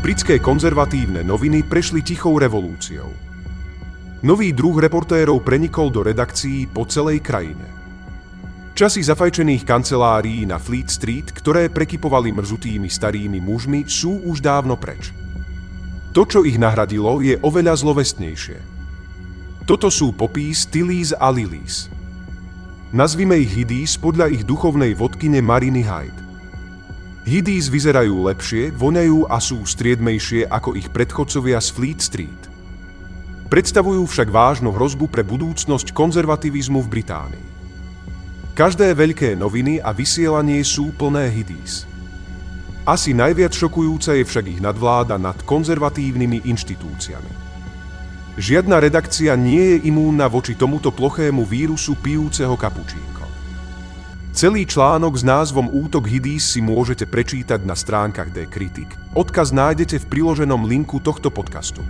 Britské konzervatívne noviny prešli tichou revolúciou. Nový druh reportérov prenikol do redakcií po celej krajine. Časy zafajčených kancelárií na Fleet Street, ktoré prekypovali mrzutými starými mužmi, sú už dávno preč. To, čo ich nahradilo, je oveľa zlovestnejšie. Toto sú popís Tillys a Lilies. Nazvime ich Hiddies podľa ich duchovnej vodkyne Mariny Hyde. Hiddies vyzerajú lepšie, voňajú a sú striedmejšie ako ich predchodcovia z Fleet Street. Predstavujú však vážnu hrozbu pre budúcnosť konzervativizmu v Británii. Každé veľké noviny a vysielanie sú plné Hiddies. Asi najviac šokujúca je však ich nadvláda nad konzervatívnymi inštitúciami. Žiadna redakcia nie je imúnna voči tomuto plochému vírusu pijúceho kapučínka. Celý článok s názvom Útok Hidís si môžete prečítať na stránkach Critic. Odkaz nájdete v priloženom linku tohto podcastu.